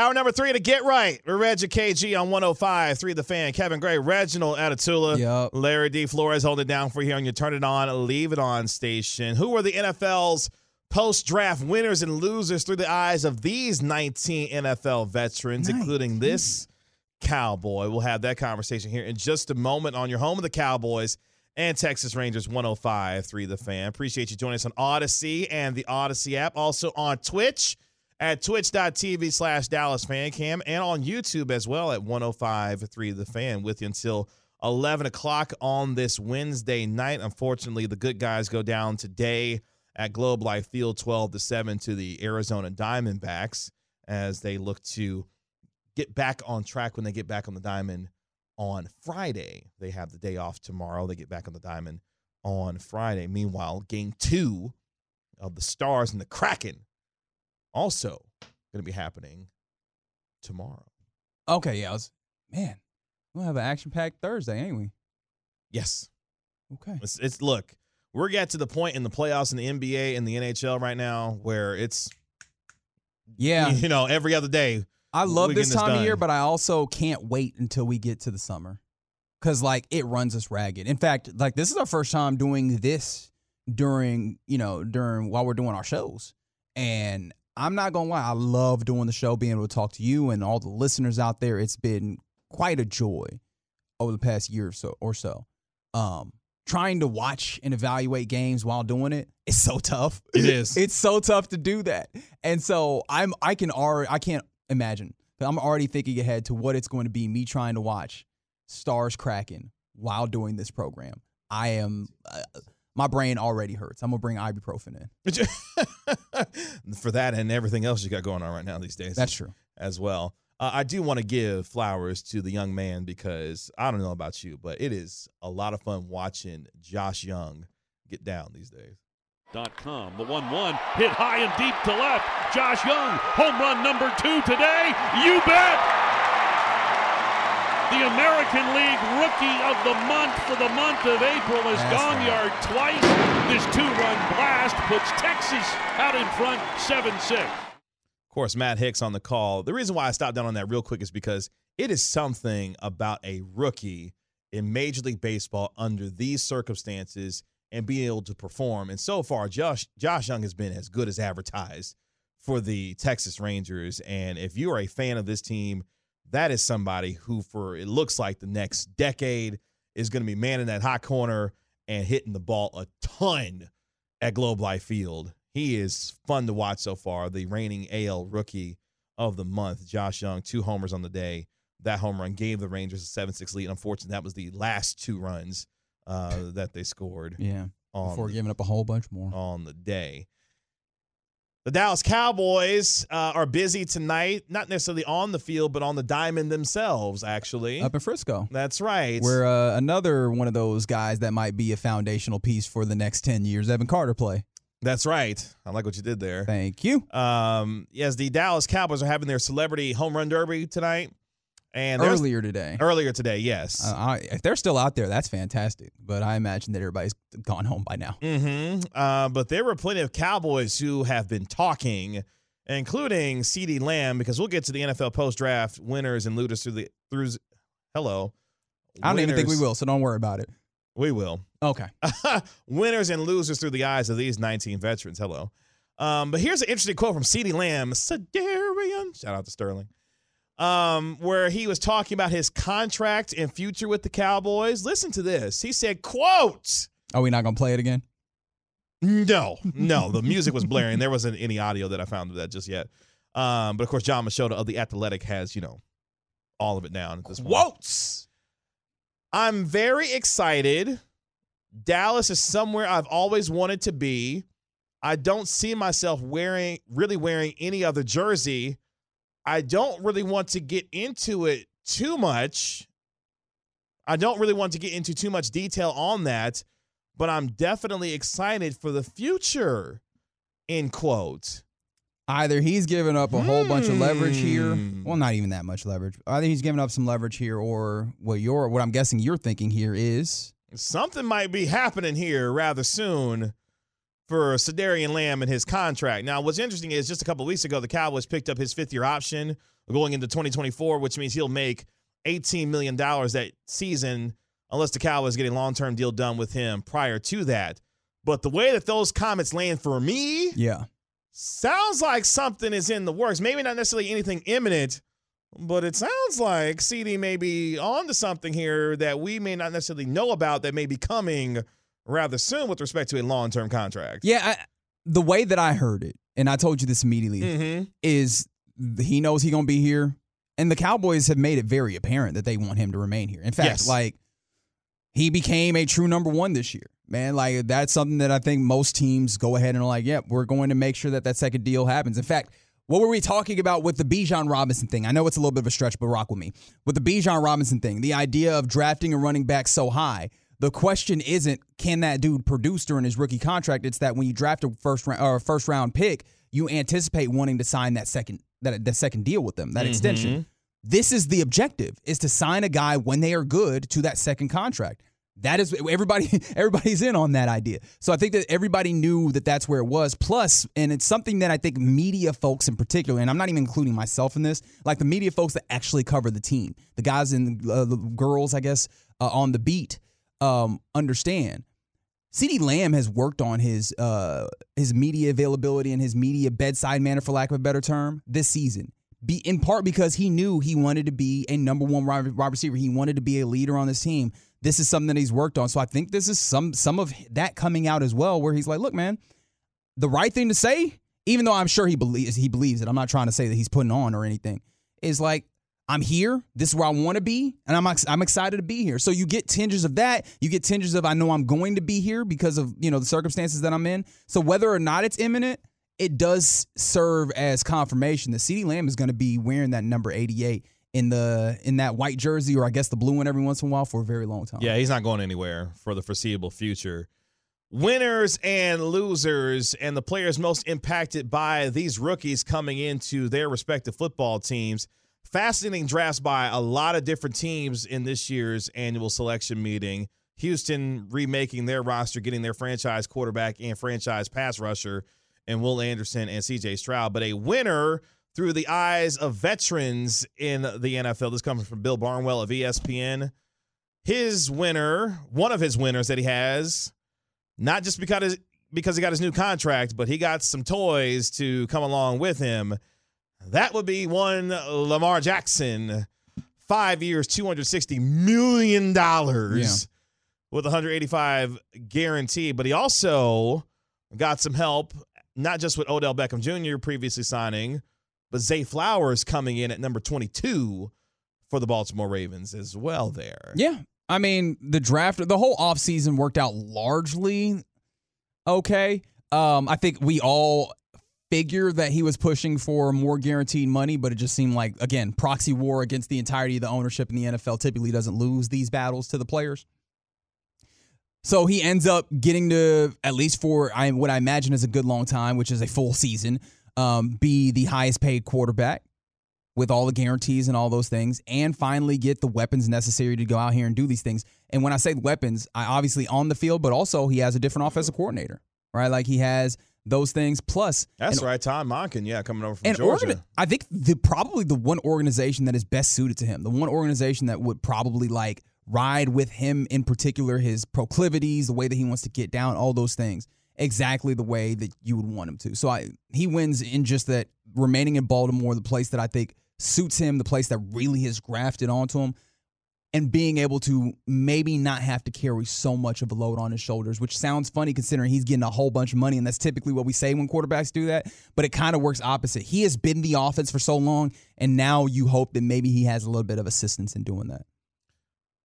Hour number three to get right. We're Reg KG on 105, 3 the fan. Kevin Gray, Reginald Atatula, Yup. Larry D. Flores hold it down for you on your Turn It On, Leave It On station. Who are the NFL's post draft winners and losers through the eyes of these 19 NFL veterans, including this Cowboy? We'll have that conversation here in just a moment on your home of the Cowboys and Texas Rangers 105, 3 the fan. Appreciate you joining us on Odyssey and the Odyssey app. Also on Twitch at twitch.tv slash Dallas Fan Cam and on YouTube as well at 105.3 The Fan with you until 11 o'clock on this Wednesday night. Unfortunately, the good guys go down today at Globe Life Field 12 to 7 to the Arizona Diamondbacks as they look to get back on track when they get back on the diamond on Friday. They have the day off tomorrow. They get back on the diamond on Friday. Meanwhile, game two of the Stars and the Kraken also going to be happening tomorrow. Okay, yeah. I was, man, we'll have an action packed Thursday, ain't we? Yes. Okay. It's, it's look, we're get to the point in the playoffs in the NBA and the NHL right now where it's Yeah. you know every other day. I love this getting this time of year, but I also can't wait until we get to the summer. Cause like it runs us ragged. In fact, like this is our first time doing this during, you know, during while we're doing our shows. And I'm not gonna lie, I love doing the show, being able to talk to you and all the listeners out there. It's been quite a joy over the past year or so or so. Um, trying to watch and evaluate games while doing it is so tough. It is. it's so tough to do that. And so I'm I can already I can't imagine. But I'm already thinking ahead to what it's going to be me trying to watch stars Kraken while doing this program. I am uh, my brain already hurts. I'm gonna bring ibuprofen in. For that and everything else you got going on right now these days. That's true. as well. Uh, I do want to give flowers to the young man because I don't know about you, but it is a lot of fun watching Josh Jung get down these days. Dot com. The 1 1 hit high and deep to left. Josh Jung, home run number two today. You bet. The American League Rookie of the Month for the month of April has That's gone right. yard twice. This two run blast puts Texas out in front 7 6. Of course, Matt Hicks on the call. The reason why I stopped down on that real quick is because it is something about a rookie in Major League Baseball under these circumstances and being able to perform. And so far, Josh Josh Jung has been as good as advertised for the Texas Rangers. And if you are a fan of this team, that is somebody who, for it looks like the next decade, is going to be manning that hot corner and hitting the ball a ton at Globe Life Field. He is fun to watch so far. The reigning AL rookie of the month, Josh Jung, two homers on the day. That home run gave the Rangers a 7 6 lead. Unfortunately, that was the last two runs uh, that they scored Yeah. on, Before the, giving up a whole bunch more. on the day. The Dallas Cowboys uh, are busy tonight, not necessarily on the field, but on the diamond themselves, actually. Up in Frisco. That's right. Where uh, another one of those guys that might be a foundational piece for the next 10 years, Evan Carter play. That's right. I like what you did there. Thank you. Um, yes, the Dallas Cowboys are having their celebrity home run derby tonight. And Earlier today. earlier today, yes. Uh, I, if they're still out there, that's fantastic. But I imagine that everybody's gone home by now. hmm Uh, but there were plenty of Cowboys who have been talking, including CeeDee Lamb, because we'll get to the NFL post draft winners and looters through the through. Hello. I don't even think we will, so don't worry about it. We will. Okay. winners and losers through the eyes of these 19 veterans. Hello. Um, but here's an interesting quote from CeeDee Lamb, Cedarian. Shout out to Sterling. Um, where he was talking about his contract and future with the Cowboys. Listen to this. He said, "quote." Are we not gonna play it again? No, no. The music was blaring. There wasn't any audio that I found of that just yet. Um, but of course, Jon Machota of the Athletic has you know all of it down at this point. Quotes. I'm very excited. Dallas is somewhere I've always wanted to be. I don't see myself wearing really wearing any other jersey. I don't really want to get into it too much. I don't really want to get into too much detail on that, but I'm definitely excited for the future. End quote. Either he's giving up a whole bunch of leverage here. Hmm. Well, not even that much leverage. Either he's giving up some leverage here, or what you're what I'm guessing you're thinking here is Something might be happening here rather soon for Cedarian Lamb and his contract. Now, what's interesting is just a couple weeks ago, the Cowboys picked up his fifth year option going into 2024, which means he'll make $18 million that season unless the Cowboys get a long term deal done with him prior to that. But the way that those comments land for me yeah. sounds like something is in the works. Maybe not necessarily anything imminent, but it sounds like CeeDee may be on to something here that we may not necessarily know about that may be coming rather soon with respect to a long term contract. Yeah, I, the way that I heard it, and I told you this immediately, Mm-hmm. is he knows he gonna be here, and the Cowboys have made it very apparent that they want him to remain here. In fact, Yes. like he became a true number one this year, man. Like that's something that I think most teams go ahead and are like, yep, we're going to make sure that that second deal happens. In fact. What were we talking about with the Bijan Robinson thing? I know it's a little bit of a stretch, but rock with me. With the Bijan Robinson thing, the idea of drafting a running back so high, the question isn't can that dude produce during his rookie contract? It's that when you draft a first round or a first round pick, you anticipate wanting to sign that second that that second deal with them, that extension. This is the objective: is to sign a guy when they are good to that second contract. That is everybody. Everybody's in on that idea. So I think that everybody knew that that's where it was. Plus, and it's something that I think media folks in particular, and I'm not even including myself in this, like the media folks that actually cover the team, the guys and uh, the girls, I guess, uh, on the beat, um, understand. CeeDee Lamb has worked on his uh, his media availability and his media bedside manner, for lack of a better term, this season. Be in part because he knew he wanted to be a number one wide receiver. He wanted to be a leader on this team. This is something that he's worked on. So I think this is some some of that coming out as well, where he's like, "Look, man, the right thing to say, even though I'm sure he believes he believes it. I'm not trying to say that he's putting on or anything. Is like I'm here. This is where I want to be, and I'm I'm excited to be here. So you get tinges of that. You get tinges of I know I'm going to be here because of you know the circumstances that I'm in. So whether or not it's imminent, it does serve as confirmation that CeeDee Lamb is going to be wearing that number 88 in the in that white jersey or I guess the blue one every once in a while for a very long time. Yeah, he's not going anywhere for the foreseeable future. Winners and losers, and the players most impacted by these rookies coming into their respective football teams. Fascinating drafts by a lot of different teams in this year's annual selection meeting. Houston remaking their roster, getting their franchise quarterback and franchise pass rusher, and Will Anderson and CJ Stroud. But a winner through the eyes of veterans in the NFL. This comes from Bill Barnwell of ESPN his winner, one of his winners that he has, not just because because he got his new contract, but he got some toys to come along with him. That would be one Lamar Jackson, five years, two hundred sixty million dollars, with one hundred eighty-five guarantee. But he also got some help, not just with Odell Beckham Jr. previously signing, but Zay Flowers coming in at number twenty-two for the Baltimore Ravens as well. There, Yeah. I mean, the draft, the whole offseason worked out largely okay. Um, I think we all figure that he was pushing for more guaranteed money, but it just seemed like, again, proxy war against the entirety of the ownership in the NFL typically doesn't lose these battles to the players. So he ends up getting to, at least for what I imagine is a good long time, which is a full season, um, be the highest paid quarterback with all the guarantees and all those things, and finally get the weapons necessary to go out here and do these things. And when I say weapons, I obviously on the field, but also he has a different offensive coordinator, right? Like he has those things plus That's an- right. Todd Monken, yeah, coming over from and Georgia. organi- I think the probably the one organization that is best suited to him, the one organization that would probably like ride with him in particular, his proclivities, the way that he wants to get down, all those things, exactly the way that you would want him to. So I he wins in just that remaining in Baltimore, the place that I think suits him, the place that really has grafted onto him, and being able to maybe not have to carry so much of a load on his shoulders, which sounds funny considering he's getting a whole bunch of money, and that's typically what we say when quarterbacks do that. But it kind of works opposite. He has been the offense for so long, and now you hope that maybe he has a little bit of assistance in doing that.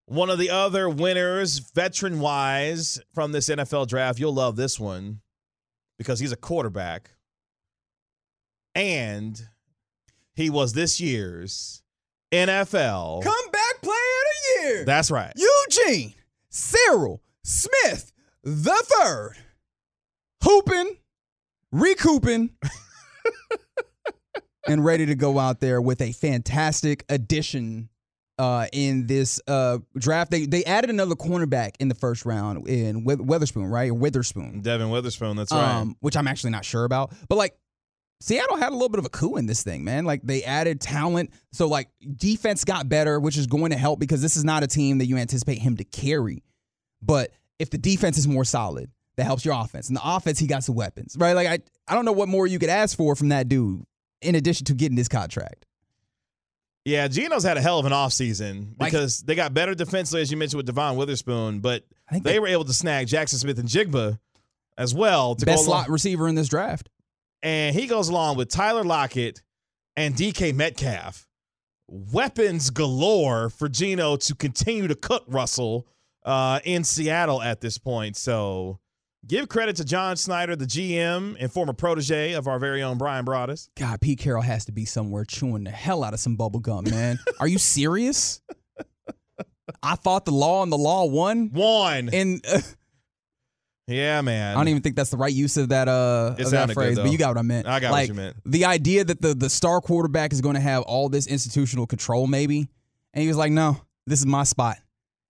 One of the other winners, veteran wise, from this NFL draft, you'll love this one because he's a quarterback. And he was this year's NFL. Comeback player of the year. That's right. Eugene Cyril Smith the third. Hooping, recouping, and ready to go out there with a fantastic addition uh, in this uh, draft. They they added another cornerback in the first round in With- Weatherspoon, right? Or Witherspoon. Devon Witherspoon, that's right. Um, which I'm actually not sure about. But like Seattle had a little bit of a coup in this thing, man. Like they added talent. So like defense got better, which is going to help because this is not a team that you anticipate him to carry. But if the defense is more solid, that helps your offense. And the offense, he got some weapons, right? Like I, I don't know what more you could ask for from that dude in addition to getting this contract. Yeah, Geno's had a hell of an offseason Like- because they got better defensively, as you mentioned, with Devon Witherspoon, but they they- were able to snag Jaxon Smith-Njigba as well to Best go slot receiver in this draft. And he goes along with Tyler Lockett and DK Metcalf. Weapons galore for Geno to continue to cook Russell uh, in Seattle at this point. So give credit to John Schneider, the GM and former protege of our very own Bryan Broaddus. God, Pete Carroll has to be somewhere chewing the hell out of some bubble gum, man. Are you serious? I fought the law and the law won. Won. And uh, yeah, man. I don't even think that's the right use of that uh of that sounded good, phrase, but you got what I meant. I got what you meant. The idea that the the star quarterback is going to have all this institutional control, maybe, and he was like, "No, this is my spot,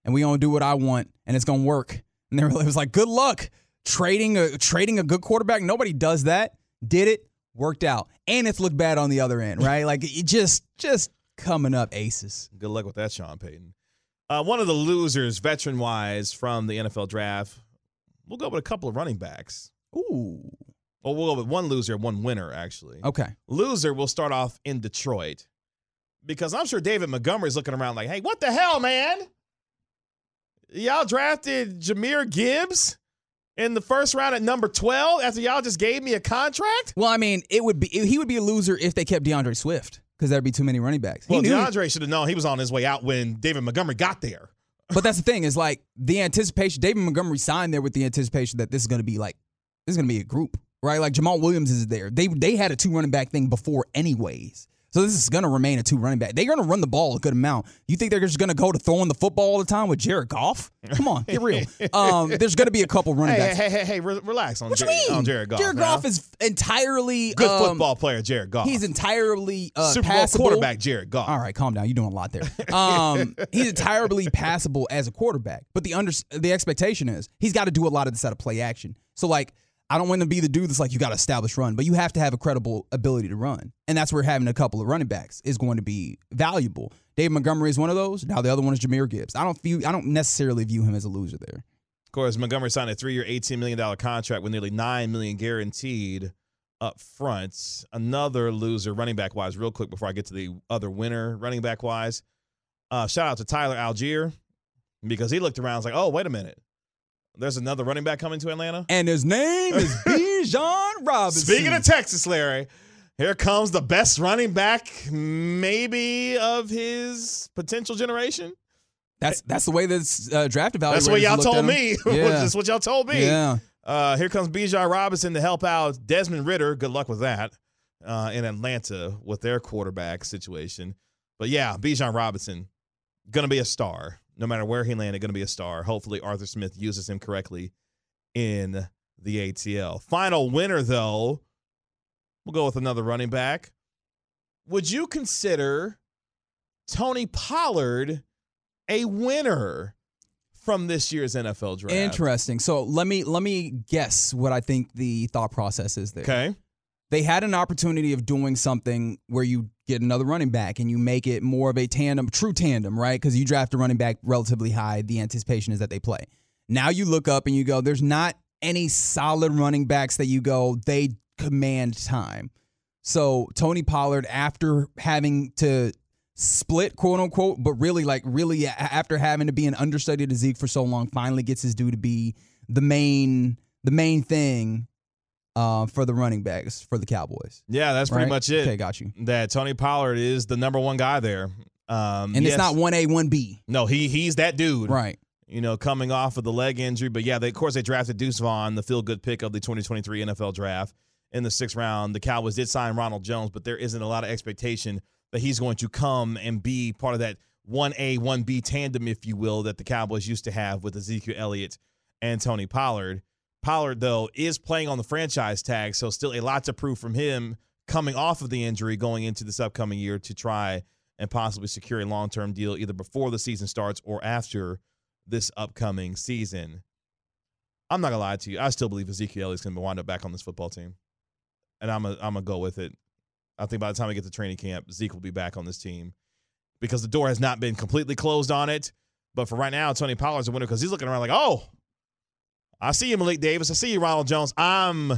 and we gonna do what I want, and it's gonna work." And they were, it was like, "Good luck trading a trading a good quarterback. Nobody does that. Did it? Worked out, and it's looked bad on the other end, right? like it just just coming up aces. Good luck with that, Sean Payton. Uh, one of the losers, veteran wise, from the NFL draft. We'll go with a couple of running backs. Ooh, Well, we'll go with one loser, one winner, actually. okay. Loser, we'll start off in Detroit because I'm sure David Montgomery's looking around like, hey, what the hell, man? Y'all drafted Jahmyr Gibbs in the first round at number 12 after y'all just gave me a contract? Well, I mean, it would be he would be a loser if they kept D'Andre Swift because there'd be too many running backs. He Well, knew- D'Andre should have known he was on his way out when David Montgomery got there. But that's the thing is like the anticipation. David Montgomery signed there with the anticipation that this is going to be like this is going to be a group, right? Like Jamaal Williams is there. They they had a two running back thing before, anyways. So this is going to remain a two running back. They're going to run the ball a good amount. You think they're just going to go to throwing the football all the time with Jared Goff? Come on, get real. Um, there's going to be a couple running Hey, backs. hey, hey, hey, hey, re- relax on, what you Jared, mean? on Jared Goff. Jared now. Goff is entirely good um, football player, Jared Goff. He's entirely uh, Super Bowl passable. quarterback, Jared Goff. All right, calm down. You're doing a lot there. Um, he's entirely passable as a quarterback, but the under the expectation is he's got to do a lot of this out of play action. So like, I don't want to be the dude that's like you got to establish run, but you have to have a credible ability to run, and that's where having a couple of running backs is going to be valuable. Dave Montgomery is one of those. Now the other one is Jahmyr Gibbs. I don't view I don't necessarily view him as a loser there. Of course, Montgomery signed a three-year, $18 million contract with nearly 9 million guaranteed up front. Another loser running back wise, real quick before I get to the other winner running back wise. Uh, shout out to Tyler Allgeier because he looked around and was like, oh, wait a minute. There's another running back coming to Atlanta. And his name is Bijan Robinson. Speaking of Texas, Larry, here comes the best running back, maybe of his potential generation. that's that's the way this uh, draft evaluators. That's what y'all told me. Yeah. That's what y'all told me. yeah. Uh, here comes Bijan Robinson to help out Desmond Ridder. Good luck with that uh, in Atlanta with their quarterback situation. But yeah, Bijan Robinson gonna be a star no matter where he landed. Gonna be a star. Hopefully Arthur Smith uses him correctly in the ATL. Final winner though, we'll go with another running back. Would you consider Tony Pollard a winner from this year's NFL draft? Interesting. So let me let me guess what I think the thought process is there. Okay. They had an opportunity of doing something where you get another running back and you make it more of a tandem, true tandem, right? Because you draft a running back relatively high. The anticipation is that they play. Now you look up and you go, there's not any solid running backs that you go, they command time. So Tony Pollard, after having to split, quote unquote, but really like really after having to be an understudy to Zeke for so long, finally gets his due to be the main the main thing uh, for the running backs for the Cowboys. Yeah, that's pretty right? much it. Okay, got you. That Tony Pollard is the number one guy there. Um, And yes. it's not one A, one B. No, he he's that dude. Right. You know, coming off of the leg injury, but yeah, they, of course they drafted Deuce Vaughn, the feel good pick of the 2023 NFL draft in the sixth round. The Cowboys did sign Ronald Jones, but there isn't a lot of expectation that he's going to come and be part of that 1A, 1B tandem, if you will, that the Cowboys used to have with Ezekiel Elliott and Tony Pollard. Pollard, though, is playing on the franchise tag, so still a lot to prove from him coming off of the injury going into this upcoming year to try and possibly secure a long term deal either before the season starts or after this upcoming season. I'm not gonna lie to you. I still believe Ezekiel is gonna wind up back on this football team, and I'm gonna I'm gonna go with it. I think by the time we get to training camp, Zeke will be back on this team because the door has not been completely closed on it. But for right now, Tony Pollard's a winner because he's looking around like, oh, I see you, Malik Davis. I see you, Ronald Jones. I'm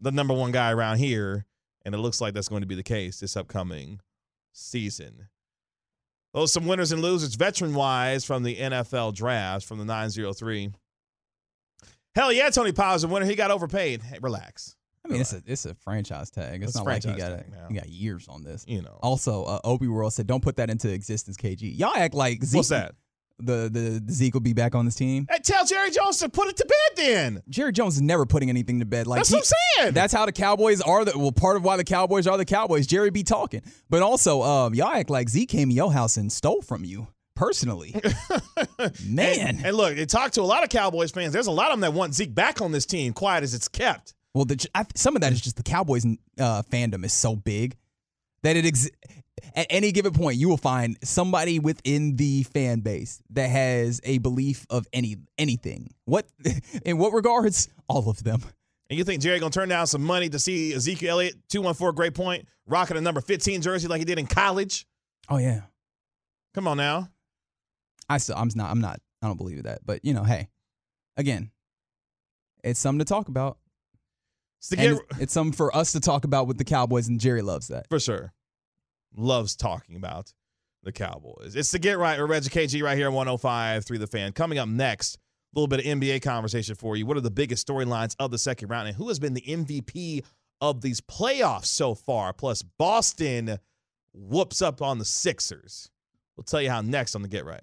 the number one guy around here, and it looks like that's going to be the case this upcoming season. Those some winners and losers, veteran wise, from the NFL draft from the 903. Hell yeah, Tony Pollard's a winner. He got overpaid. Hey, relax. I mean, it's a it's a franchise tag. It's, It's not like he franchise got now. he got years on this. You know. Also, uh, Obi World said, "Don't put that into existence, KG." Y'all act like Zeke, What's that? The, the the Zeke will be back on this team. Hey, tell Jerry Jones to put it to bed then. Jerry Jones is never putting anything to bed. Like That's he- what I'm saying. That's how the Cowboys are. The, well, part of why the Cowboys are the Cowboys. Jerry be talking, but also, um, y'all act like Zeke came to your house and stole from you personally. Man, And, and look, they talked to a lot of Cowboys fans. There's a lot of them that want Zeke back on this team, quiet as it's kept. Well, the, I, some of that is just the Cowboys uh, fandom is so big that it ex- at any given point you will find somebody within the fan base that has a belief of any anything. What in what regards? All of them. And you think Jerry gonna turn down some money to see Ezekiel Elliott, 214 Great Point, rocking a number 15 jersey like he did in college? Oh yeah. Come on now. I still I'm not I'm not I don't believe that. But you know, hey, again, it's something to talk about. It's to get, it's, it's something for us to talk about with the Cowboys, and Jerry loves that. for sure. Loves talking about the Cowboys. It's the Get Right with Reggie KG right here on 105 through the fan. Coming up next, a little bit of NBA conversation for you. What are the biggest storylines of the second round and who has been the MVP of these playoffs so far? Plus, Boston whoops up on the Sixers. We'll tell you how next on the Get Right.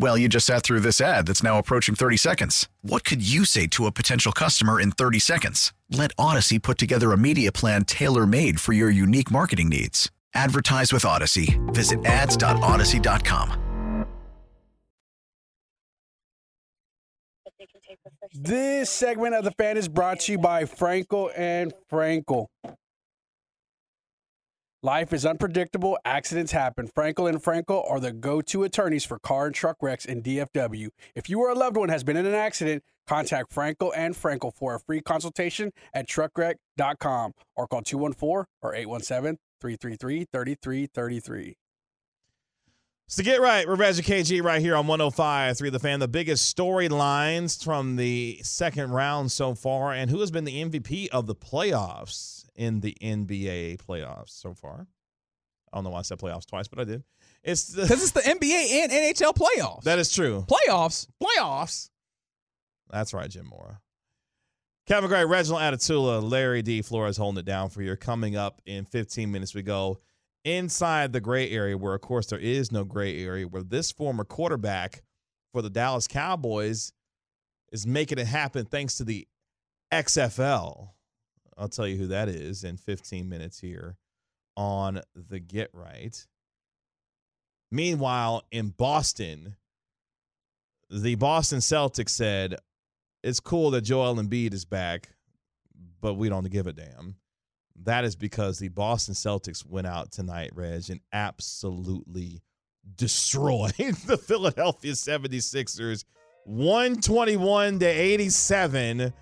Well, you just sat through this ad that's now approaching 30 seconds. What could you say to a potential customer in 30 seconds? Let Odyssey put together a media plan tailor made for your unique marketing needs. Advertise with Odyssey. Visit ads.odyssey.com. This segment of the fan is brought to you by Frenkel and Frenkel. Life is unpredictable, accidents happen. Frenkel and Frenkel are the go-to attorneys for car and truck wrecks in DFW. If you or a loved one has been in an accident, contact Frenkel and Frenkel for a free consultation at truckwreck.com or call 214 or 817-333-3333. So to get right, we're KG right here on 105 3 The Fan. The biggest storylines from the second round so far, and who has been the MVP of the playoffs in the NBA playoffs so far? I don't know why I said playoffs twice, but I did. It's the, Because it's the NBA and NHL playoffs. that is true. playoffs. Playoffs. That's right, Jim Mora. Kevin Gray, Reginald Atatula, Larry D. Flores holding it down for you. Coming up in 15 minutes, we go inside the gray area, where of course there is no gray area, where this former quarterback for the Dallas Cowboys is making it happen thanks to the XFL. I'll tell you who that is in 15 minutes here on the Get Right. Meanwhile, in Boston, the Boston Celtics said, It's cool that Joel Embiid is back, but we don't give a damn. That is because the Boston Celtics went out tonight, Reg, and absolutely destroyed the Philadelphia 76ers 121 to 87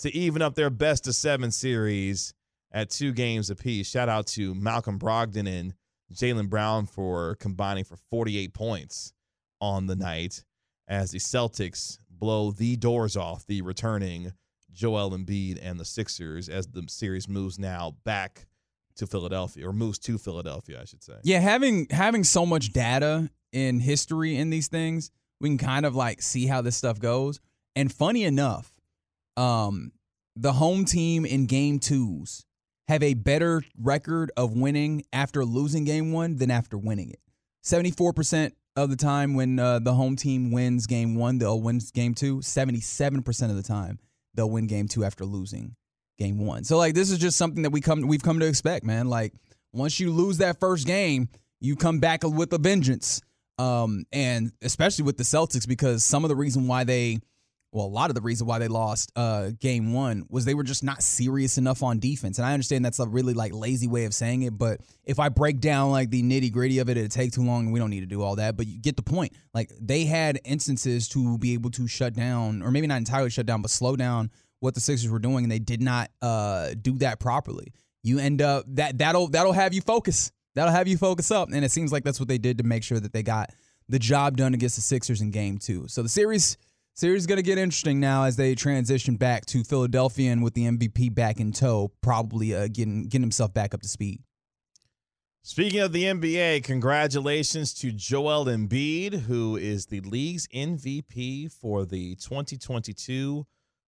to even up their best of seven series at two games apiece. Shout out to Malcolm Brogdon and Jaylen Brown for combining for 48 points on the night as the Celtics blow the doors off the returning Joel Embiid and the Sixers as the series moves now back to Philadelphia or moves to Philadelphia, I should say. Yeah, having having so much data in history in these things, we can kind of like see how this stuff goes. And funny enough, um, the home team in game twos have a better record of winning after losing game one than after winning it. 74% of the time when uh, the home team wins game one, they'll win game two. 77% of the time, they'll win game two after losing game one. So like this is just something that we come we've come to expect, man. Like once you lose that first game, you come back with a vengeance. Um, and especially with the Celtics, because some of the reason why they well, a lot of the reason why they lost uh, game one was they were just not serious enough on defense. And I understand that's a really like lazy way of saying it, but if I break down like the nitty gritty of it, it'd take too long and we don't need to do all that. But you get the point. Like they had instances to be able to shut down, or maybe not entirely shut down, but slow down what the Sixers were doing, and they did not uh, do that properly. You end up that that'll that'll have you focus. That'll have you focus up. And it seems like that's what they did to make sure that they got the job done against the Sixers in game two. So the series Series is going to get interesting now as they transition back to Philadelphia and with the MVP back in tow, probably uh, getting getting himself back up to speed. Speaking of the NBA, congratulations to Joel Embiid, who is the league's MVP for the 2022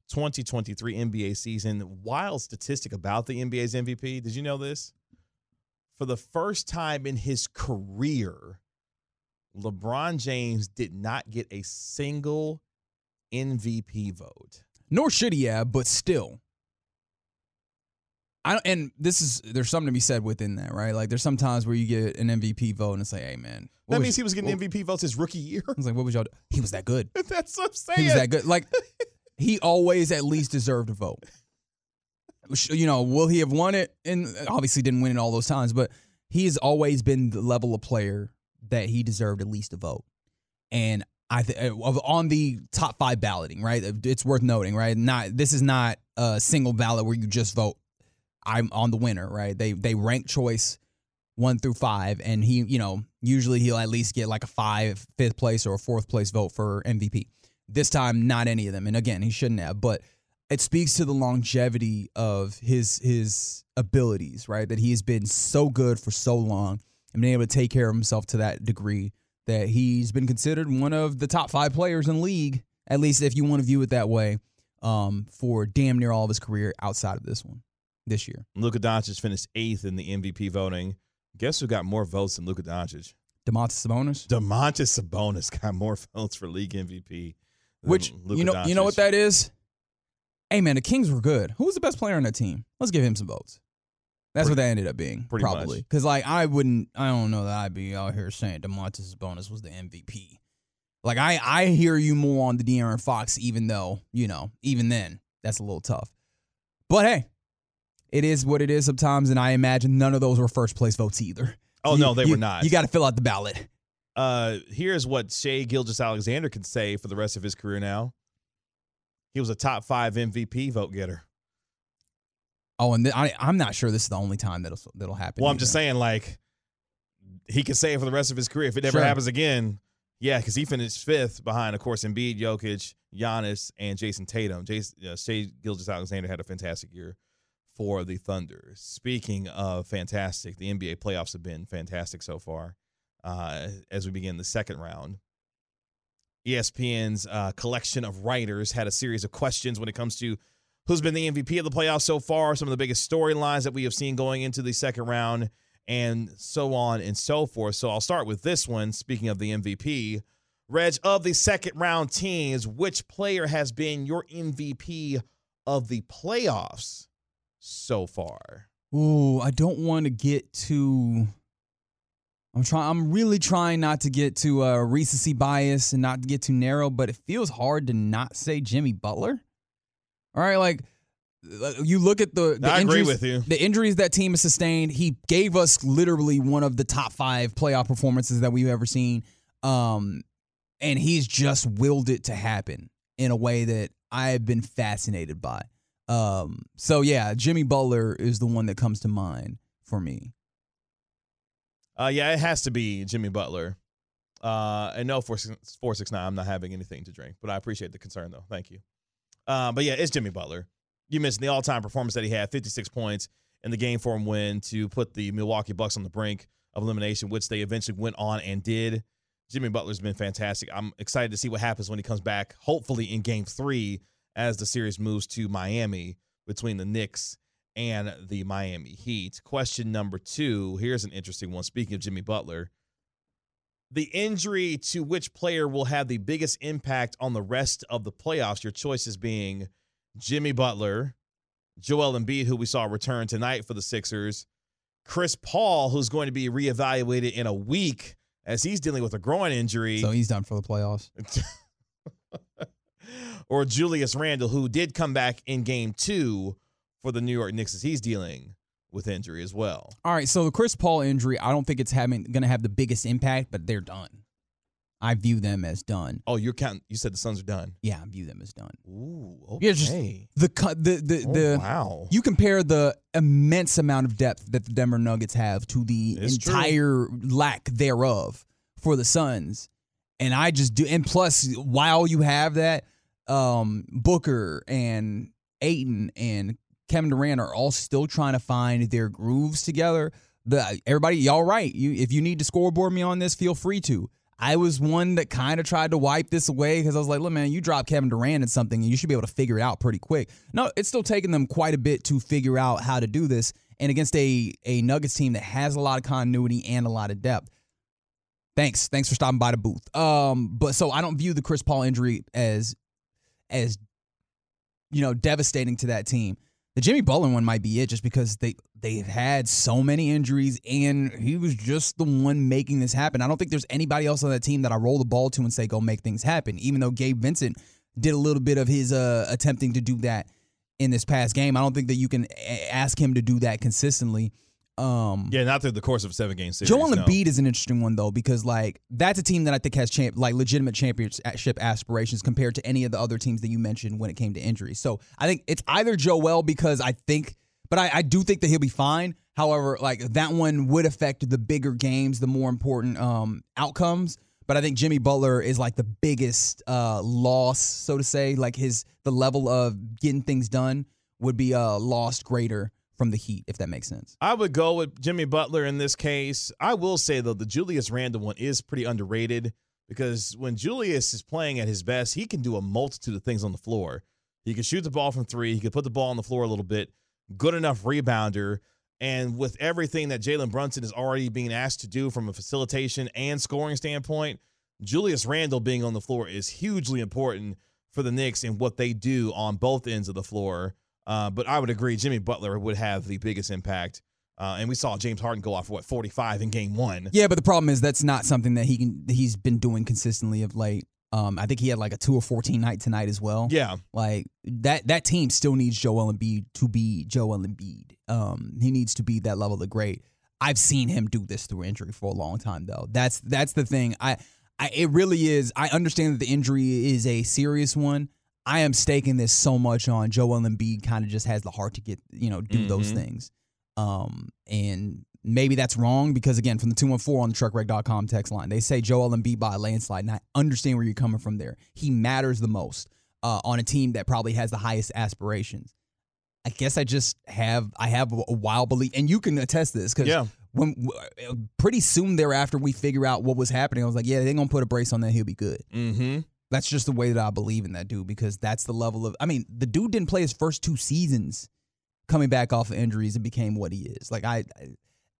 2023 NBA season. Wild statistic about the NBA's MVP. Did you know this? For the first time in his career, LeBron James did not get a single MVP vote. Nor should he have, but still. I and this is there's something to be said within that, right? Like there's sometimes where you get an MVP vote and it's like, hey man, that means he was getting what, MVP votes his rookie year. I was like, what was y'all? Do? He was that good. That's what I'm saying. He was that good. Like he always at least deserved a vote. You know, will he have won it? And uh, obviously didn't win it all those times, but he's always been the level of player that he deserved at least a vote. And I th- uh, on the top five balloting, right? It's worth noting, right? Not this is not a single ballot where you just vote. I'm on the winner, right? They they rank choice one through five, and he, you know, usually he'll at least get like a five, fifth place or a fourth place vote for MVP. This time, not any of them, and again, he shouldn't have. But it speaks to the longevity of his his abilities, right? That he has been so good for so long and been able to take care of himself to that degree that he's been considered one of the top five players in the league, at least if you want to view it that way, um, for damn near all of his career outside of this one this year. Luka Doncic finished eighth in the MVP voting. Guess who got more votes than Luka Doncic? Domantas Sabonis. Domantas Sabonis got more votes for league MVP. Which Luka you know, Doncic. you know what that is. Hey man, the Kings were good. Who was the best player on that team? Let's give him some votes. That's Pretty- what that ended up being, pretty probably. Because like I wouldn't, I don't know that I'd be out here saying Domantas Sabonis was the MVP. Like I, I hear you more on the De'Aaron Fox, even though you know, even then, that's a little tough. But hey, it is what it is sometimes, and I imagine none of those were first place votes either. Oh, You- no, they you- were not. You got to fill out the ballot. Uh, here's what Shai Gilgeous-Alexander can say for the rest of his career now. He was a top five MVP vote getter. Oh, and th- I, I'm not sure this is the only time that'll that'll happen. Well, I'm just saying, like, he can say it for the rest of his career. If it never Sure. happens again, yeah, because he finished fifth behind, of course, Embiid, Jokic, Giannis, and Jayson Tatum. Jayson, uh, Shea Gilgis Alexander had a fantastic year for the Thunder. Speaking of fantastic, the NBA playoffs have been fantastic so far uh, as we begin the second round. ESPN's uh, collection of writers had a series of questions when it comes to who's been the MVP of the playoffs so far, some of the biggest storylines that we have seen going into the second round. and so on and so forth. So I'll start with this one. Speaking of the MVP, Reg, of the second round teams, which player has been your MVP of the playoffs so far? Ooh, I don't want to get too. I'm trying. I'm really trying not to get too uh, recency bias and not to get too narrow, but it feels hard to not say Jimmy Butler. All right, like you look at the, the I agree injuries, with you. The injuries that team has sustained, he gave us literally one of the top five playoff performances that we've ever seen. Um, and he's just willed it to happen in a way that I have been fascinated by. Um, so yeah, Jimmy Butler is the one that comes to mind for me. Uh, yeah, it has to be Jimmy Butler. Uh, and no, four six, four six nine. I'm not having anything to drink, but I appreciate the concern though. Thank you. Uh, but yeah, it's Jimmy Butler. You mentioned the all time performance that he had, 56 points in the game for him win to put the Milwaukee Bucks on the brink of elimination, which they eventually went on and did. Jimmy Butler's been fantastic. I'm excited to see what happens when he comes back, hopefully in game three, as the series moves to Miami between the Knicks and the Miami Heat. Question number two here's an interesting one. Speaking of Jimmy Butler, the injury to which player will have the biggest impact on the rest of the playoffs? Your choices being Jimmy Butler, Joel Embiid, who we saw return tonight for the Sixers, Chris Paul, who's going to be reevaluated in a week as he's dealing with a groin injury. So he's done for the playoffs. or Julius Randle, who did come back in game two for the New York Knicks as he's dealing with injury as well. All right, so the Chris Paul injury, I don't think it's having going to have the biggest impact, but they're done. I view them as done. Oh, you're counting. You said the Suns are done. Yeah, I view them as done. Ooh, okay. Yeah, just the the the Oh, the wow. you compare the immense amount of depth that the Denver Nuggets have to the It's true. entire lack thereof for the Suns. And I just do and plus while you have that um Booker and Ayton and Kevin Durant are all still trying to find their grooves together. The everybody y'all right. You if you need to scoreboard me on this, feel free to. I was one that kind of tried to wipe this away because I was like, look, man, you drop Kevin Durant in something and you should be able to figure it out pretty quick. No, it's still taking them quite a bit to figure out how to do this. And against a, a Nuggets team that has a lot of continuity and a lot of depth. Thanks. Thanks for stopping by the booth. Um, but so I don't view the Chris Paul injury as as you know, devastating to that team. The Jimmy Butler one might be it just because they they've had so many injuries and he was just the one making this happen. I don't think there's anybody else on that team that I roll the ball to and say go make things happen. Even though Gabe Vincent did a little bit of his uh attempting to do that in this past game, I don't think that you can ask him to do that consistently. Um Yeah, not through the course of a seven game series. Joel no. Embiid is an interesting one though because like that's a team that I think has champ like legitimate championship aspirations compared to any of the other teams that you mentioned when it came to injuries. So I think it's either Joel because I think, but I, I do think that he'll be fine. However, like that one would affect the bigger games, the more important um, outcomes. But I think Jimmy Butler is like the biggest uh, loss, so to say. Like his the level of getting things done would be uh, lost greater from the Heat, if that makes sense. I would go with Jimmy Butler in this case. I will say though, the Julius Randle one is pretty underrated because when Julius is playing at his best, he can do a multitude of things on the floor. He can shoot the ball from three. He can put the ball on the floor a little bit. Good enough rebounder. And with everything that Jalen Brunson is already being asked to do from a facilitation and scoring standpoint, Julius Randle being on the floor is hugely important for the Knicks and what they do on both ends of the floor. Uh, but I would agree, Jimmy Butler would have the biggest impact. Uh, and we saw James Harden go off for what 45 in game one. Yeah, but the problem is that's not something that he can he's been doing consistently of late. Um, I think he had like a two or fourteen night tonight as well. Yeah. like that that team still needs Joel Embiid to be Joel Embiid. Um, he needs to be that level of great. I've seen him do this through injury for a long time though. That's that's the thing. I, I it really is. I understand that the injury is a serious one. I am staking this so much on Joel Embiid. Kind of just has the heart to get you know do those Mhm. things. Um, and maybe that's wrong because again, from the two one four on the truckwreck.com text line, they say Joel Embiid by a landslide, and I understand where you're coming from there. He matters the most uh, on a team that probably has the highest aspirations. I guess I just have I have a wild belief, and you can attest this because Yeah. when pretty soon thereafter we figure out what was happening, I was like, yeah, they're gonna put a brace on that, he'll be good. Mm-hmm. That's just the way that I believe in that dude because that's the level of. I mean, the dude didn't play his first two seasons coming back off of injuries and became what he is. Like I, I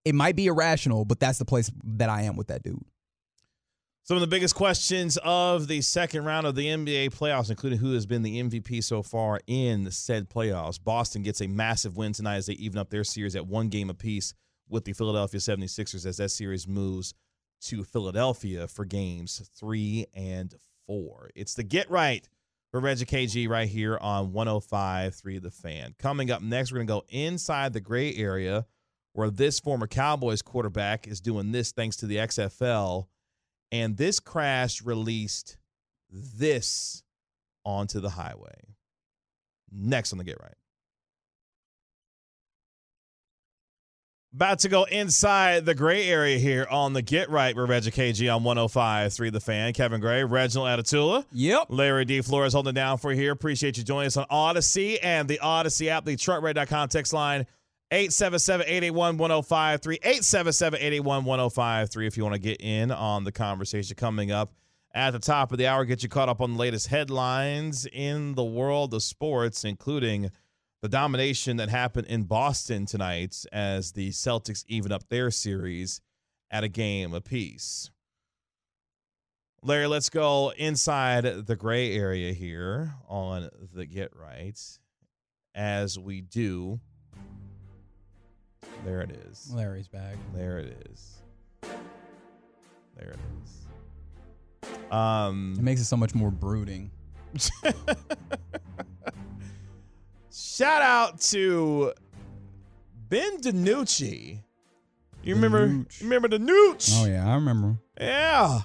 it might be irrational, but that's the place that I am with that dude. Some of the biggest questions of the second round of the NBA playoffs, including who has been the MVP so far in the said playoffs. Boston gets a massive win tonight as they even up their series at one game apiece with the Philadelphia 76ers as that series moves to Philadelphia for games three and four. It's the get right for Reggie KG right here on 105.3 The Fan. Coming up next, we're going to go inside the gray area where this former Cowboys quarterback is doing this thanks to the XFL. And this crash released this onto the highway. Next on the Get Right. About to go inside the gray area here on the Get Right with Reggie KG on 105.3 The Fan. Kevin Gray, Reginald Atatula. Yep. Larry D. Flores holding down for here. Appreciate you joining us on Audacy and the Audacy app, the truckray.com text line 877-881-1053, 877-881-1053 if you want to get in on the conversation coming up at the top of the hour. Get you caught up on the latest headlines in the world of sports, including the domination that happened in Boston tonight as the Celtics even up their series at a game apiece. Larry, let's go inside the gray area here on the Get Right as we do. There it is. Larry's back. There it is. There it is. Um, It makes it so much more brooding. Shout out to Ben DiNucci. You remember? You remember the Nooch? Oh yeah, I remember. Yeah.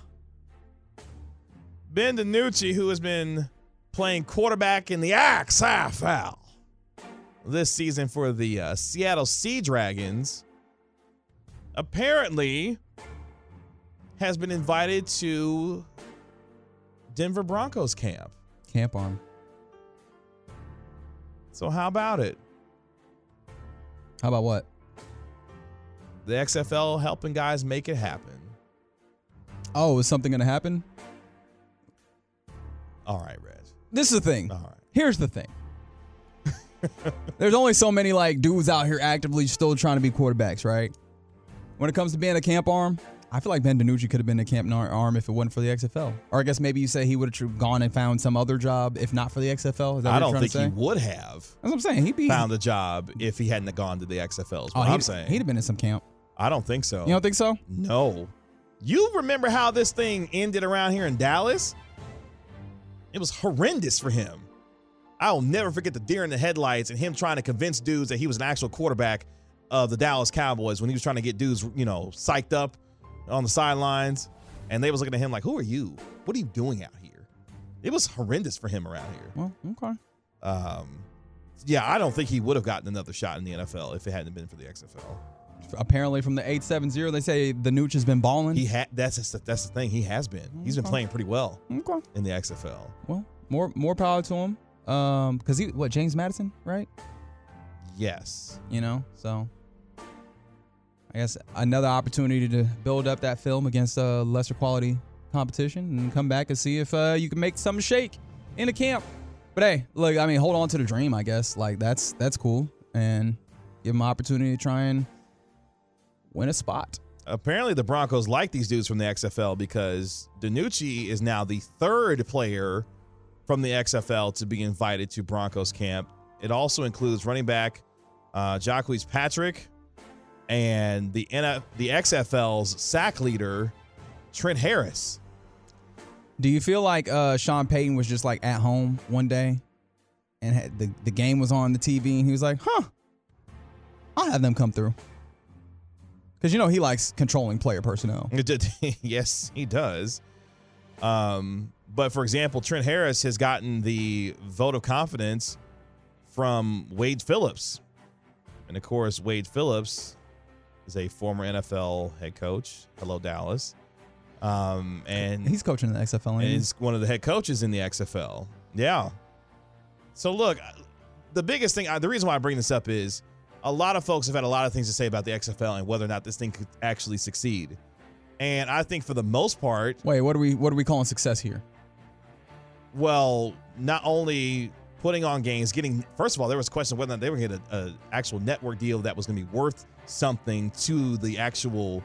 Ben DiNucci, who has been playing quarterback in the XFL this season for the uh, Seattle Sea Dragons, apparently has been invited to Denver Broncos camp. Camp arm. So how about it? How about what? The XFL helping guys make it happen. Oh, is something gonna happen? All right, Reg. This is the thing. All right. Here's the thing. There's only so many like dudes out here actively still trying to be quarterbacks, right? When it comes to being a camp arm, I feel like Ben DiNucci could have been a camp arm if it wasn't for the XFL. Or I guess maybe you say he would have gone and found some other job if not for the XFL. Is that what I don't think he would have That's what I'm saying. He'd be found a job if he hadn't gone to the XFL. Oh, I'm saying. he'd have been in some camp. I don't think so. You don't think so? No. You remember how this thing ended around here in Dallas? It was horrendous for him. I'll never forget the deer in the headlights and him trying to convince dudes that he was an actual quarterback of the Dallas Cowboys when he was trying to get dudes, you know, psyched up on the sidelines. And they was looking at him like, who are you? What are you doing out here? It was horrendous for him around here. Well, okay. Um, yeah, I don't think he would have gotten another shot in the NFL if it hadn't been for the XFL. Apparently, from the 870, they say the Nooch has been balling. He had that's just, that's the thing. He has been. He's been Okay. playing pretty well okay. in the XFL. Well, more more power to him. Um, because he what James Madison, right? Yes. You know, so I guess another opportunity to build up that film against a lesser quality competition and come back and see if uh, you can make something shake in the camp. But hey, look, I mean, hold on to the dream, I guess. Like that's that's cool, and give him an opportunity to try and win a spot. Apparently, the Broncos like these dudes from the XFL because DiNucci is now the third player from the XFL to be invited to Broncos camp. It also includes running back uh, Patrick and the NF, the XFL's sack leader Trent Harris. Do you feel like uh, Sean Payton was just like at home one day and had the, the game was on the TV and he was like, huh, I'll have them come through. Because, you know, he likes controlling player personnel. Yes, he does. Um, but for example, Trent Harris has gotten the vote of confidence from Wade Phillips. And of course, Wade Phillips is a former NFL head coach. Hello, Dallas. Um, and He's coaching the XFL. and he's one of the head coaches in the XFL. Yeah. So look, the biggest thing, the reason why I bring this up is a lot of folks have had a lot of things to say about the XFL and whether or not this thing could actually succeed. And I think for the most part, Wait, what are we what are we calling success here? well, not only putting on games, getting first of all, there was a question whether or not they were going to get an actual network deal that was going to be worth something to the actual,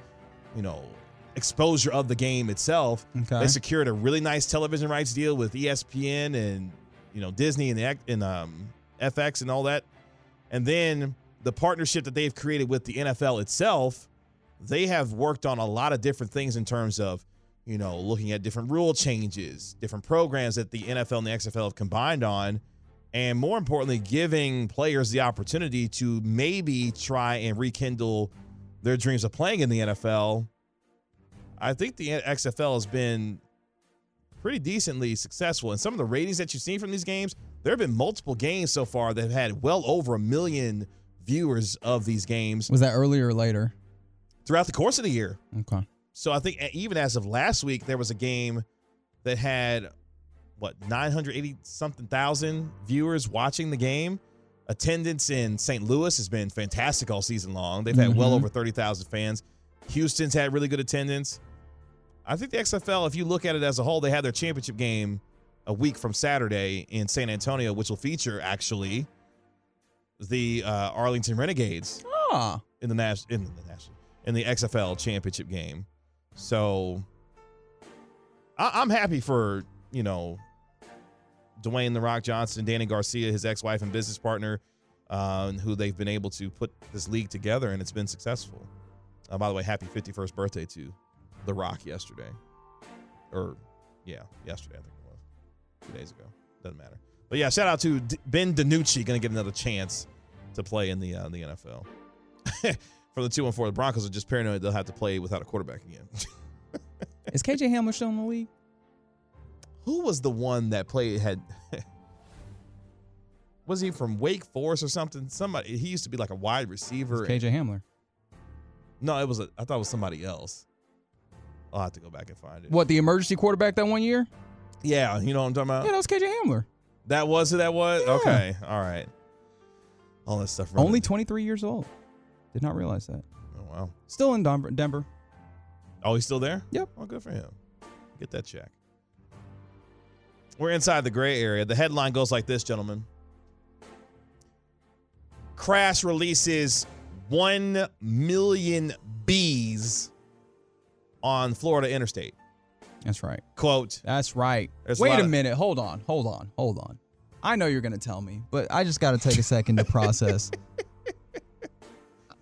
you know, exposure of the game itself. Okay. They secured a really nice television rights deal with ESPN and you know Disney and the and um, FX and all that, and then the partnership that they've created with the NFL itself. They have worked on a lot of different things in terms of you know looking at different rule changes, different programs that the NFL and the XFL have combined on. And more importantly, giving players the opportunity to maybe try and rekindle their dreams of playing in the NFL I think the XFL has been pretty decently successful. And some of the ratings that you've seen from these games, there have been multiple games so far that have had well over a million viewers of these games Was that earlier or later? throughout the course of the year. Okay. So I think even as of last week, there was a game that had what 980 something thousand viewers watching the game. Attendance in St. Louis has been fantastic all season long. They've had well Mhm. over 30,000 fans. Houston's had really good attendance. I think the XFL, if you look at it as a whole, they had their championship game a week from Saturday in San Antonio, which will feature actually the uh, Arlington Renegades Ah. in the nas- in the national in the XFL championship game. So I- I'm happy for you know Dwayne the Rock Johnson, Dany Garcia, his ex-wife and business partner, uh, who they've been able to put this league together, and it's been successful. Uh, by the way, happy 51st birthday to the Rock yesterday, or yeah, yesterday I think it was two days ago. Doesn't matter. But yeah, shout out to D- Ben DiNucci, going to get another chance to play in the uh, the NFL. For the two and four, the Broncos are just paranoid they'll have to play without a quarterback again. Is KJ Hamler still in the league? Who was the one that played had? was he from Wake Forest or something? Somebody he used to be like a wide receiver. It's KJ Hamler. No, it was a. I thought it was somebody else. I'll have to go back and find it. What, the emergency quarterback that one year? Yeah, you know what I'm talking about. Yeah, that was KJ Hamler. That was who that was. Yeah. Okay, all right. All that stuff. running- Only 23 years old. Did not realize that. Oh wow. Still in Denver. Denver. Oh, he's still there? Yep. Oh, good for him. Get that check. We're inside the gray area. The headline goes like this, gentlemen. Crash releases 1 million bees on Florida interstate. That's right. Quote, That's right. There's a Wait a, minute. Hold on. Hold on. Hold on. I know you're going to tell me, but I just got to take a second to process.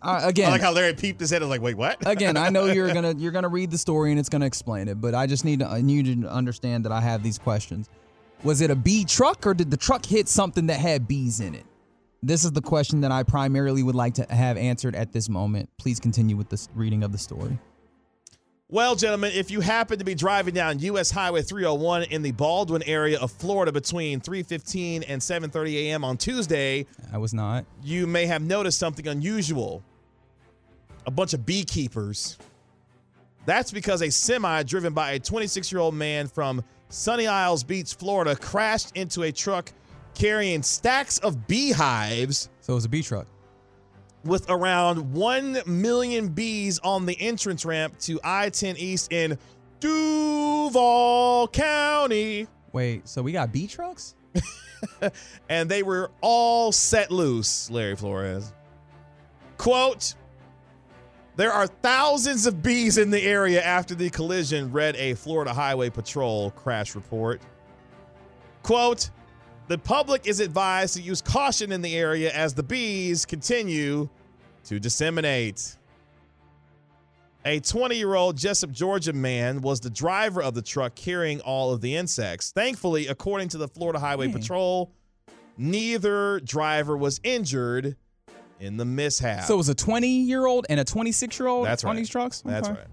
Uh, I again, like how Larry peeped his head was like, wait, what? again, I know you're gonna you're gonna read the story and it's gonna explain it, but I just need to, I need you to understand that I have these questions. Was it a bee truck or did the truck hit something that had bees in it? This is the question that I primarily would like to have answered at this moment. Please continue with the reading of the story. Well, gentlemen, if you happen to be driving down US Highway 301 in the Baldwin area of Florida between 3:15 and 7:30 a.m. on Tuesday, I was not. you may have noticed something unusual. A bunch of beekeepers. That's because a semi driven by a 26 year old man from Sunny Isles Beach, Florida, crashed into a truck carrying stacks of beehives So it was a bee truck. with around 1 million bees on the entrance ramp to I 10 East in Duval County. Wait, so we got bee trucks? and they were all set loose, Larry Flores. Quote There are thousands of bees in the area after the collision, read a Florida Highway Patrol crash report. Quote The public is advised to use caution in the area as the bees continue to disseminate. A 20 year old Jesup, Georgia man was the driver of the truck carrying all of the insects. Thankfully, according to the Florida Highway Dang. Patrol, neither driver was injured in the mishap. So it was a 20 year old and a 26 year old That's on right. these trucks? That's right.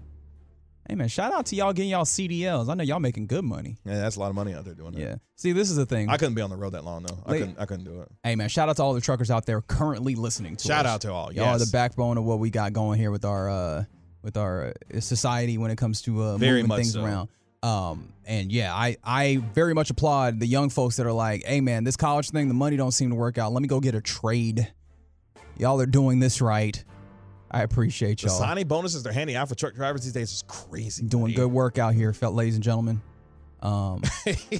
Hey, man, shout out to y'all getting y'all CDLs. I know y'all making good money. Yeah, that's a lot of money out there doing that. Yeah. See, this is the thing. I couldn't be on the road that long though. I couldn't. I couldn't do it. Hey man, shout out to all the truckers out there currently listening to Shout us. out to all. Y'all are the backbone of what we got going here with our uh with our uh, society when it comes to uh Very moving things so. around. Um and yeah, I I very much applaud the young folks that are like, "Hey man, this college thing, the money don't seem to work out. Let me go get a trade." Y'all are doing this right. I appreciate y'all. signing bonuses they're handing out for truck drivers these days is crazy. doing good work out here, felt ladies and gentlemen. Um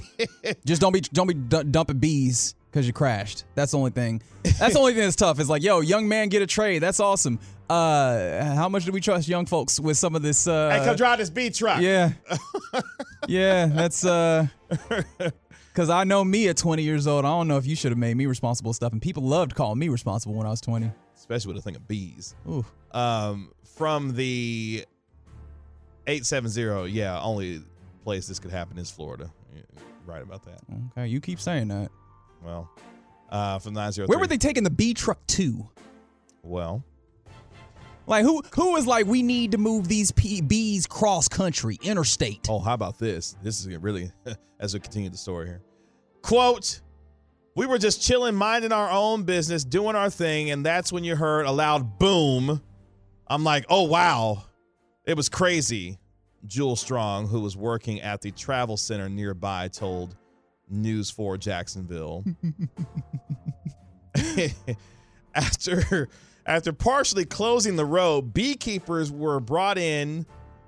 just don't be don't be d- dumping bees because you crashed. That's the only thing. That's the only thing that's tough. Is like, yo, young man, get a trade. That's awesome. Uh, how much do we trust young folks with some of this? Uh, hey, come drive this beat truck. Yeah, yeah. That's uh, because I know me at 20 years old. I don't know if you should have made me responsible stuff, and people loved calling me responsible when I was 20. Especially with a thing of bees. Ooh. Um, from the 870, yeah, only place this could happen is Florida. You're Right about that. Okay, you keep saying that. Well, uh, from 903. Where were they taking the B truck to? Well, Like who who is like we need to move these P- bees cross country, interstate? oh, how about this? This is really, as we continue the story here. Quote, we were just chilling, minding our own business, doing our thing, and that's when you heard a loud boom. I'm like, oh, wow. It was crazy. Jewel Strong, who was working at the travel center nearby, told News 4 Jacksonville. after after partially closing the road, beekeepers were brought in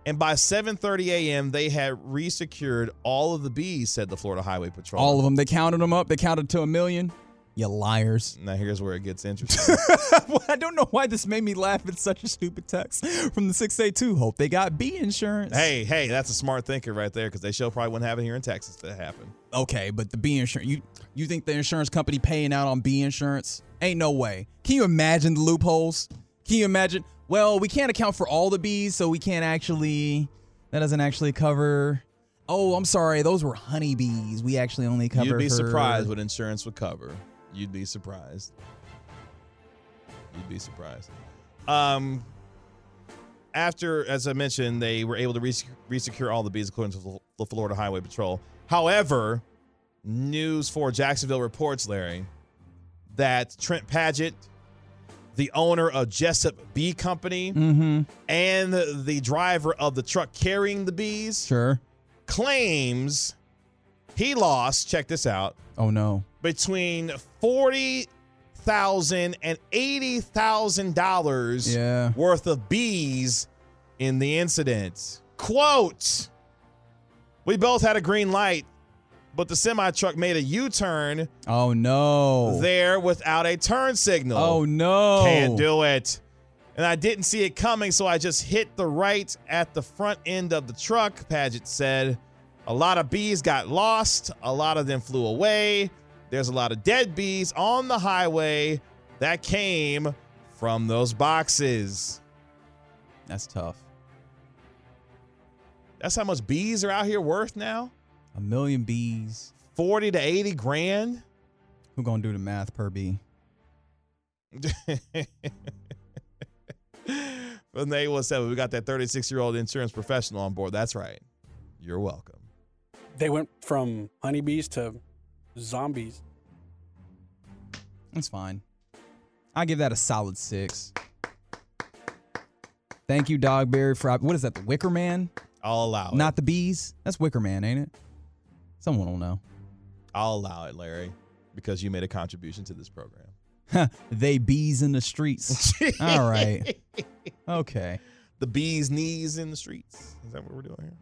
and by 7:30 a.m. they had resecured all of the bees, said the Florida Highway Patrol. All of them. They counted them up. They counted to a million. You liars. Now here's where it gets interesting. Well, I don't know why this made me laugh at such a stupid text from the 682. Hope they got bee insurance. hey, hey, that's a smart thinker right there because they sure probably wouldn't have it here in Texas to happen. Okay, but the bee insurance, you you think the insurance company paying out on bee insurance? Ain't no way. Can you imagine the loopholes? Can you imagine? Well, we can't account for all the bees, so we can't actually. That doesn't actually cover. Oh, I'm sorry. Those were honeybees. We actually only cover. You'd be for- surprised what insurance would cover. You'd be surprised. You'd be surprised. Um, after, as I mentioned, they were able to res- resecure all the bees according to the Florida Highway Patrol. However, News for Jacksonville reports, Larry, that Trent Paget, the owner of Jessup Bee Company, Mm-hmm. and the driver of the truck carrying the bees, Sure. claims he lost. Check this out Oh no. between forty thousand and eighty thousand dollars Yeah. worth of bees in the incident. Quote: We both had a green light, but the semi truck made a U-turn Oh no. there without a turn signal. Oh no. Can't do it. And I didn't see it coming, so I just hit the right at the front end of the truck, Paget said. A lot of bees got lost, a lot of them flew away. There's a lot of dead bees on the highway that came from those boxes. That's tough. That's how much bees are out here worth now? A million bees. 40 to 80 grand? Who gonna do the math per bee? From the 817, we got that 36 year old insurance professional on board. That's right. You're welcome. They went from honeybees to zombies. That's fine. I give that a solid six. Thank you, Dogberry, for what is that? The Wicker Man, I'll allow it. not the bees. That's Wicker Man, ain't it? Someone will know. I'll allow it, Larry, because you made a contribution to this program. they bees in the streets. All right. Okay. The bee's knees in the streets. Is that what we're doing here?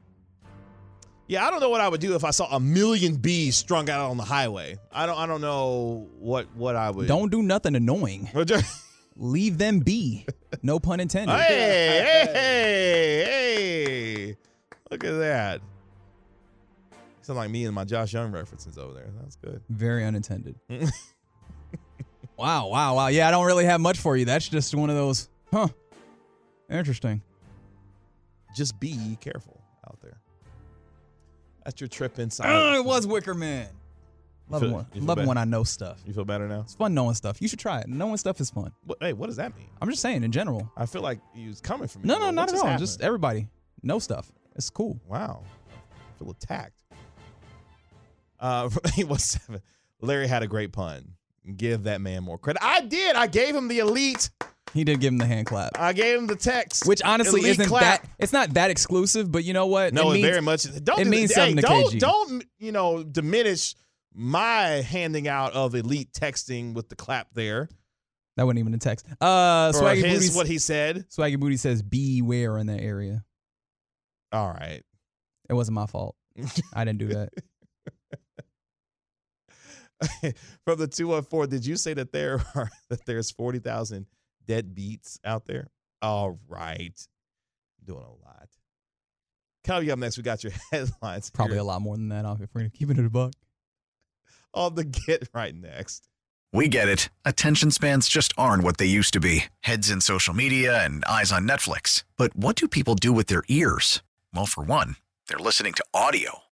Yeah, I don't know what I would do if I saw a million bees strung out on the highway. I don't. I don't know what what I would. Don't do nothing annoying. Leave them be. No pun intended. hey, hey, hey, hey! Look at that. Sound like me and my Josh Jung references over there. That's good. Very unintended. wow, wow, wow. Yeah, I don't really have much for you. That's just one of those, huh? Interesting. Just be careful out there. That's your trip inside. Oh, it was Wicker Man. Love feel- when, love when I know stuff. You feel better now? It's fun knowing stuff. You should try it. Knowing stuff is fun. What, hey, what does that mean? I'm just saying in general. I feel like he was coming from me. No, no, not at all. Just everybody know stuff. It's cool. wow. I feel attacked. Uh, what's seven? Larry had a great pun. Give that man more credit. I did. I gave him the elite. He did give him the hand clap, I gave him the text. which honestly Elite isn't clap. that. It's not that exclusive, but you know what? No, it means, very much. Don't it means hey, something to don't, KG. Don't you know diminish my handing out of elite texting with the clap there. That wasn't even a text. Uh, Or Swaggy his, Booty. what he said. Swaggy Booty says beware in that area. All right. It wasn't my fault. I didn't do that. From the 214, did you say that there are that there's 40,000 dead beats out there? All right. Doing a lot. Coming up next, we got your headlines. Probably here a lot more than that off if we're keeping it a buck. on the get right next. We get it. Attention spans just aren't what they used to be heads in social media and eyes on Netflix. But what do people do with their ears? Well, for one, they're listening to audio.